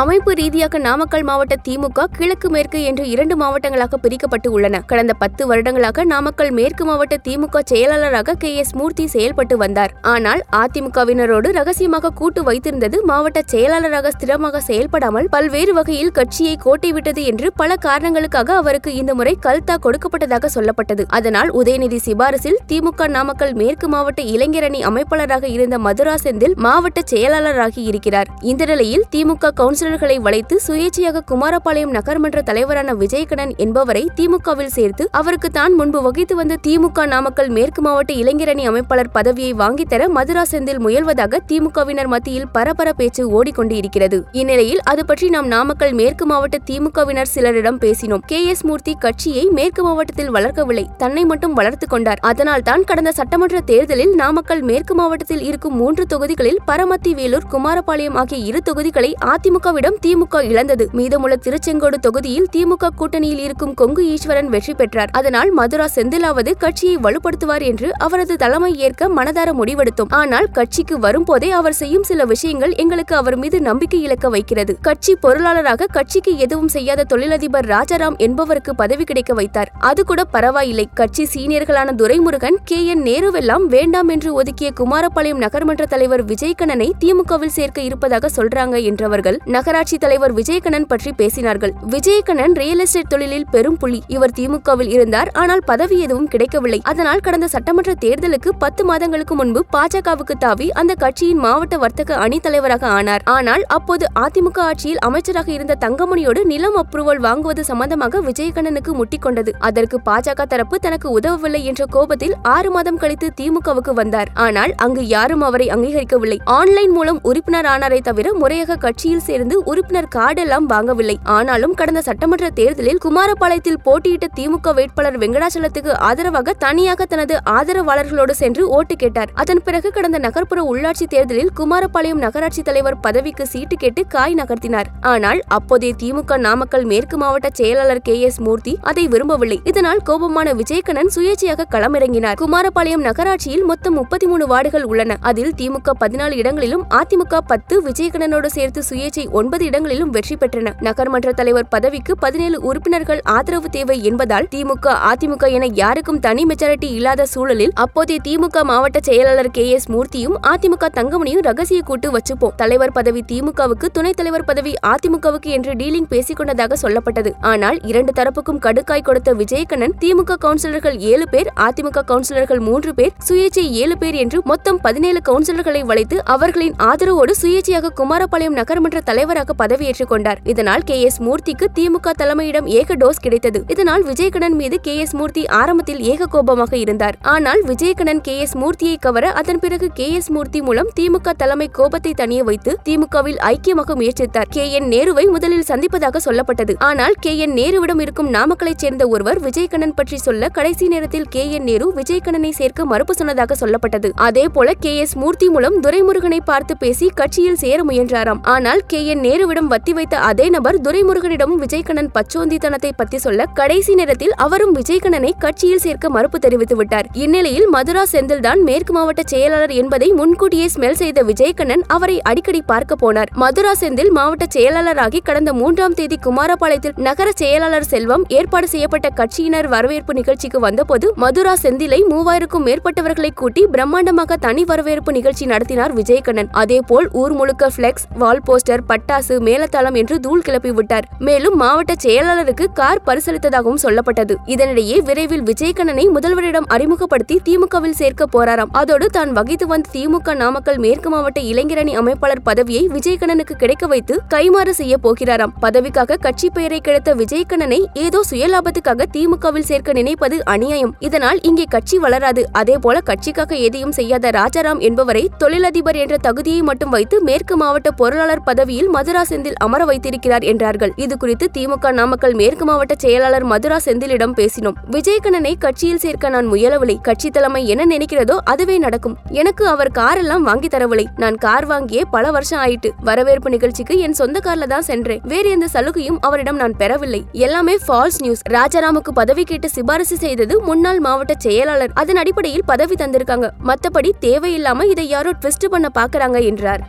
அமைப்பு ரீதியாக நாமக்கல் மாவட்ட திமுக கிழக்கு மேற்கு என்று இரண்டு மாவட்டங்களாக பிரிக்கப்பட்டு உள்ளன. கடந்த பத்து வருடங்களாக நாமக்கல் மேற்கு மாவட்ட திமுக செயலாளராக கே எஸ் மூர்த்தி செயல்பட்டு வந்தார். ஆனால் அதிமுகவினரோடு ரகசியமாக கூட்டு வைத்திருந்தது மாவட்ட செயலாளராக ஸ்திரமாக செயல்படாமல் பல்வேறு வகையில் கட்சியை கோட்டை விட்டது என்று பல காரணங்களுக்காக அவருக்கு இந்த முறை கல்தா கொடுக்கப்பட்டதாக சொல்லப்பட்டது. அதனால் உதயநிதி சிபாரிசில் திமுக நாமக்கல் மேற்கு மாவட்ட இளைஞரணி அமைப்பாளராக இருந்த மதுரா செந்தில் மாவட்ட செயலாளராகி இருக்கிறார். இந்த நிலையில் திமுக கவுன்சிலர்களை வளைத்து சுயேட்சையாக குமாரபாளையம் நகர்மன்ற தலைவரான விஜயகண்ணன் என்பவரை திமுகவில் சேர்த்து அவருக்கு தான் முன்பு வகித்து வந்த திமுக நாமக்கல் மேற்கு மாவட்ட இளைஞரணி அமைப்பாளர் பதவியை வாங்கித்தர மதுரா செந்தில் முயல்வதாக திமுகவினர் மத்தியில் பரபர பேச்சு ஓடிக்கொண்டு இருக்கிறது இந்நிலையில் அது பற்றி நாம் நாமக்கல் மேற்கு மாவட்ட திமுகவினர் சிலரிடம் பேசினோம். கே எஸ் மூர்த்தி கட்சியை மேற்கு மாவட்டத்தில் வளர்க்கவில்லை. தன்னை மட்டும் வளர்த்துக் கொண்டார். அதனால் தான் கடந்த சட்டமன்ற தேர்தலில் நாமக்கல் மேற்கு மாவட்டத்தில் இருக்கும் மூன்று தொகுதிகளில் பரமத்தி வேலூர் குமாரபாளையம் ஆகிய இரு தொகுதிகளை அதிமுக அதிமுகவிடம் திமுக இழந்தது. மீதமுள்ள திருச்செங்கோடு தொகுதியில் திமுக கூட்டணியில் இருக்கும் கொங்கு ஈஸ்வரன் வெற்றி பெற்றார். அதனால் மதுரா செந்திலாவது கட்சியை வலுப்படுத்துவார் என்று அவரது தலைமை ஏற்க மனதார முடிவெடுத்தோம். ஆனால் கட்சிக்கு வரும்போதே அவர் செய்யும் சில விஷயங்கள் எங்களுக்கு அவர் மீது நம்பிக்கை இழக்க வைக்கிறது. கட்சி பொருளாளராக கட்சிக்கு எதுவும் செய்யாத தொழிலதிபர் ராஜாராம் என்பவருக்கு பதவி கிடைக்க வைத்தார். அது கூட பரவாயில்லை. கட்சி சீனியர்களான துரைமுருகன் கே. என். நேருவெல்லாம் வேண்டாம் என்று ஒதுக்கிய குமாரபாளையம் நகர்மன்ற தலைவர் விஜயகண்ணனை திமுகவில் சேர்க்க இருப்பதாக சொல்றாங்க என்றவர்கள். நகராட்சி தலைவர் விஜயகண்ணன் பற்றி பேசினார்கள். விஜயகண்ணன் ரியல் எஸ்டேட் தொழிலில் பெரும் புள்ளி இவர் திமுகவில் இருந்தார். ஆனால் பதவி எதுவும் கிடைக்கவில்லை. அதனால் கடந்த சட்டமன்ற தேர்தலுக்கு பத்து மாதங்களுக்கு முன்பு பாஜகவுக்கு தாவி அந்த கட்சியின் மாவட்ட வர்த்தக அணி தலைவராக ஆனார். ஆனால் அப்போது அதிமுக ஆட்சியில் அமைச்சராக இருந்த தங்கமணியோடு நிலம் அப்ரூவல் வாங்குவது சம்பந்தமாக விஜயகண்ணனுக்கு முட்டிக்கொண்டது அதற்கு பாஜக தரப்பு தனக்கு உதவவில்லை என்ற கோபத்தில் ஆறு மாதம் கழித்து திமுகவுக்கு வந்தார். ஆனால் அங்கு யாரும் அவரை அங்கீகரிக்கவில்லை. ஆன்லைன் மூலம் உறுப்பினர் ஆனாரை தவிர முறையாக கட்சியில் சேர்ந்து உறுப்பினர் கார்டெல்லாம் வாங்கவில்லை. ஆனாலும் கடந்த சட்டமன்ற தேர்தலில் குமாரபாளையத்தில் போட்டியிட்ட திமுக வேட்பாளர் வெங்கடாச்சலத்துக்கு ஆதரவாக தனியாக தனது ஆதரவாளர்களோடு சென்று ஓட்டு கேட்டார். அதன் பிறகு கடந்த நகர்ப்புற உள்ளாட்சி தேர்தலில் குமாரபாளையம் நகராட்சி தலைவர் பதவிக்கு சீட்டு கேட்டு காய் நகர்த்தினார். ஆனால் அப்போதைய திமுக நாமக்கல் மேற்கு மாவட்ட செயலாளர் கே எஸ் மூர்த்தி அதை விரும்பவில்லை. இதனால் கோபமான விஜயகண்ணன் சுயேட்சையாக களமிறங்கினார். குமாரபாளையம் நகராட்சியில் மொத்தம் முப்பத்தி மூணு வார்டுகள் உள்ளன. அதில் திமுக பதினாலு இடங்களிலும் அதிமுக பத்து விஜயகண்ணனோடு சேர்த்து சுயேட்சை ஒன்பது இடங்களிலும் வெற்றி பெற்றன. நகர்மன்ற தலைவர் பதவிக்கு பதினேழு உறுப்பினர்கள் ஆதரவு தேவை என்பதால் திமுக அதிமுக என யாருக்கும் தனி மெஜாரிட்டி இல்லாத சூழலில் அப்போதைய திமுக மாவட்ட செயலாளர் கே எஸ் மூர்த்தியும் அதிமுக தங்கமணியும் ரகசிய கூட்டு வச்சுப்போம். தலைவர் பதவி திமுகவுக்கு துணைத் தலைவர் பதவி அதிமுகவுக்கு என்று டீலிங் பேசிக்கொண்டதாக சொல்லப்பட்டது. ஆனால் இரண்டு தரப்புக்கும் கடுக்காய் கொடுத்த விஜயகண்ணன் திமுக கவுன்சிலர்கள் ஏழு பேர் அதிமுக கவுன்சிலர்கள் மூன்று பேர் சுயேட்சை ஏழு பேர் என்று மொத்தம் பதினேழு கவுன்சிலர்களை வளைத்து அவர்களின் ஆதரவோடு சுயேட்சையாக குமாரபாளையம் நகர்மன்ற தலைவராக பதவியேற்றுக் கொண்டார். இதனால் கே. எஸ். மூர்த்திக்கு திமுக தலைமையிடம் ஏக டோஸ் கிடைத்தது. இதனால் விஜயகணன் மீது கே. எஸ். மூர்த்தி ஆரம்பத்தில் ஏக கோபமாக இருந்தார். ஆனால் விஜயகணன் கே. எஸ். மூர்த்தியை கவர அதன் பிறகு கே. எஸ். மூர்த்தி மூலம் திமுக தலைமை கோபத்தை தணிய வைத்து திமுகவில் ஐக்கியமாக முயற்சித்தார். கே. என். நேருவை முதலில் சந்திப்பதாக சொல்லப்பட்டது. ஆனால் கே. என். நேருவிடம் இருக்கும் நாமக்கலைச் சேர்ந்த ஒருவர் விஜயகண்ணன் பற்றி சொல்ல கடைசி நேரத்தில் கே. என். நேரு விஜயகண்ணனை சேர்க்க மறுப்பு சொன்னதாக சொல்லப்பட்டது. அதே போல கே. எஸ். மூர்த்தி மூலம் துரைமுருகனை பார்த்து பேசி கட்சியில் சேர முயன்றாராம். ஆனால் கே. என். நேருவிடம் வத்தி வைத்த அதே நபர் துரைமுருகனிடமும் விஜய்கண்ணன் பச்சோந்தித்தனத்தை பத்தி சொல்ல கடைசி நேரத்தில் அவரும் விஜய்கண்ணனை கட்சியில் சேர்க்க மறுப்பு தெரிவித்து விட்டார். இந்நிலையில் மதுரா செந்தில் தான் மேற்கு மாவட்ட செயலாளர் என்பதை முன்கூட்டியே ஸ்மெல் செய்த விஜயகண்ணன் அவரை அடிக்கடி பார்க்க போனார். மதுரா செந்தில் மாவட்ட செயலாளராகி கடந்த மூன்றாம் தேதி குமாரபாளையத்தில் நகர செயலாளர் செல்வம் ஏற்பாடு செய்யப்பட்ட கட்சியினர் வரவேற்பு நிகழ்ச்சிக்கு வந்தபோது மதுரா செந்திலை மூவாயிரக்கும் மேற்பட்டவர்களை கூட்டி பிரம்மாண்டமாக தனி வரவேற்பு நிகழ்ச்சி நடத்தினார் விஜயகண்ணன். அதேபோல் ஊர் முழுக்க பிளெக்ஸ் வால் போஸ்டர் பட்டாசு மேலத்தாளம் என்று தூள் கிளப்பி விட்டார். மேலும் மாவட்ட செயலாளருக்கு கார் பரிசளித்ததாகவும் சொல்லப்பட்டது. இதனிடையே விரைவில் விஜயகண்ணனை முதல்வரிடம் அறிமுகப்படுத்தி திமுகவில் சேர்க்க போறாராம். அதோடு தான் வகித்து வந்த திமுக நாமக்கல் மேற்கு மாவட்ட இளைஞரணி அமைப்பாளர் பதவியை விஜயகண்ணனுக்கு கிடைக்க வைத்து கைமாறு செய்ய போகிறாராம். பதவிக்காக கட்சி பெயரை கிடைத்த விஜயகண்ணனை ஏதோ சுயலாபத்துக்காக திமுகவில் சேர்க்க நினைப்பது அநியாயம். இதனால் இங்கே கட்சி வளராது. அதே போல கட்சிக்காக எதையும் செய்யாத ராஜாராம் என்பவரை தொழிலதிபர் என்ற தகுதியை மட்டும் வைத்து மேற்கு மாவட்ட பொருளாளர் பதவியில் மதுரா செந்தில் அமர வைத்திருக்கிறார் என்றார்கள். இது குறித்து திமுக நாமக்கல் மேற்கு மாவட்ட செயலாளர் மதுரா செந்திலிடம் பேசினோம். விஜயகண்ணனை கட்சியில் சேர்க்க நான் முயலவில்லை. கட்சி தலைமை என்ன நினைக்கிறதோ அதுவே நடக்கும். எனக்கு அவர் கார் எல்லாம் வாங்கி தரவில்லை. நான் கார் வாங்கியே பல வருஷம் ஆயிட்டு வரவேற்பு நிகழ்ச்சிக்கு என் சொந்த கார்ல தான் சென்றேன். வேறு எந்த சலுகையும் அவரிடம் நான் பெறவில்லை. எல்லாமே ஃபால்ஸ் நியூஸ் ராஜாராமுக்கு பதவி கேட்டு சிபாரிசு செய்தது முன்னாள் மாவட்ட செயலாளர். அதன் அடிப்படையில் பதவி தந்திருக்காங்க. மத்தபடி தேவையில்லாம இதை யாரோ ட்விஸ்ட் பண்ண பாக்குறாங்க என்றார்.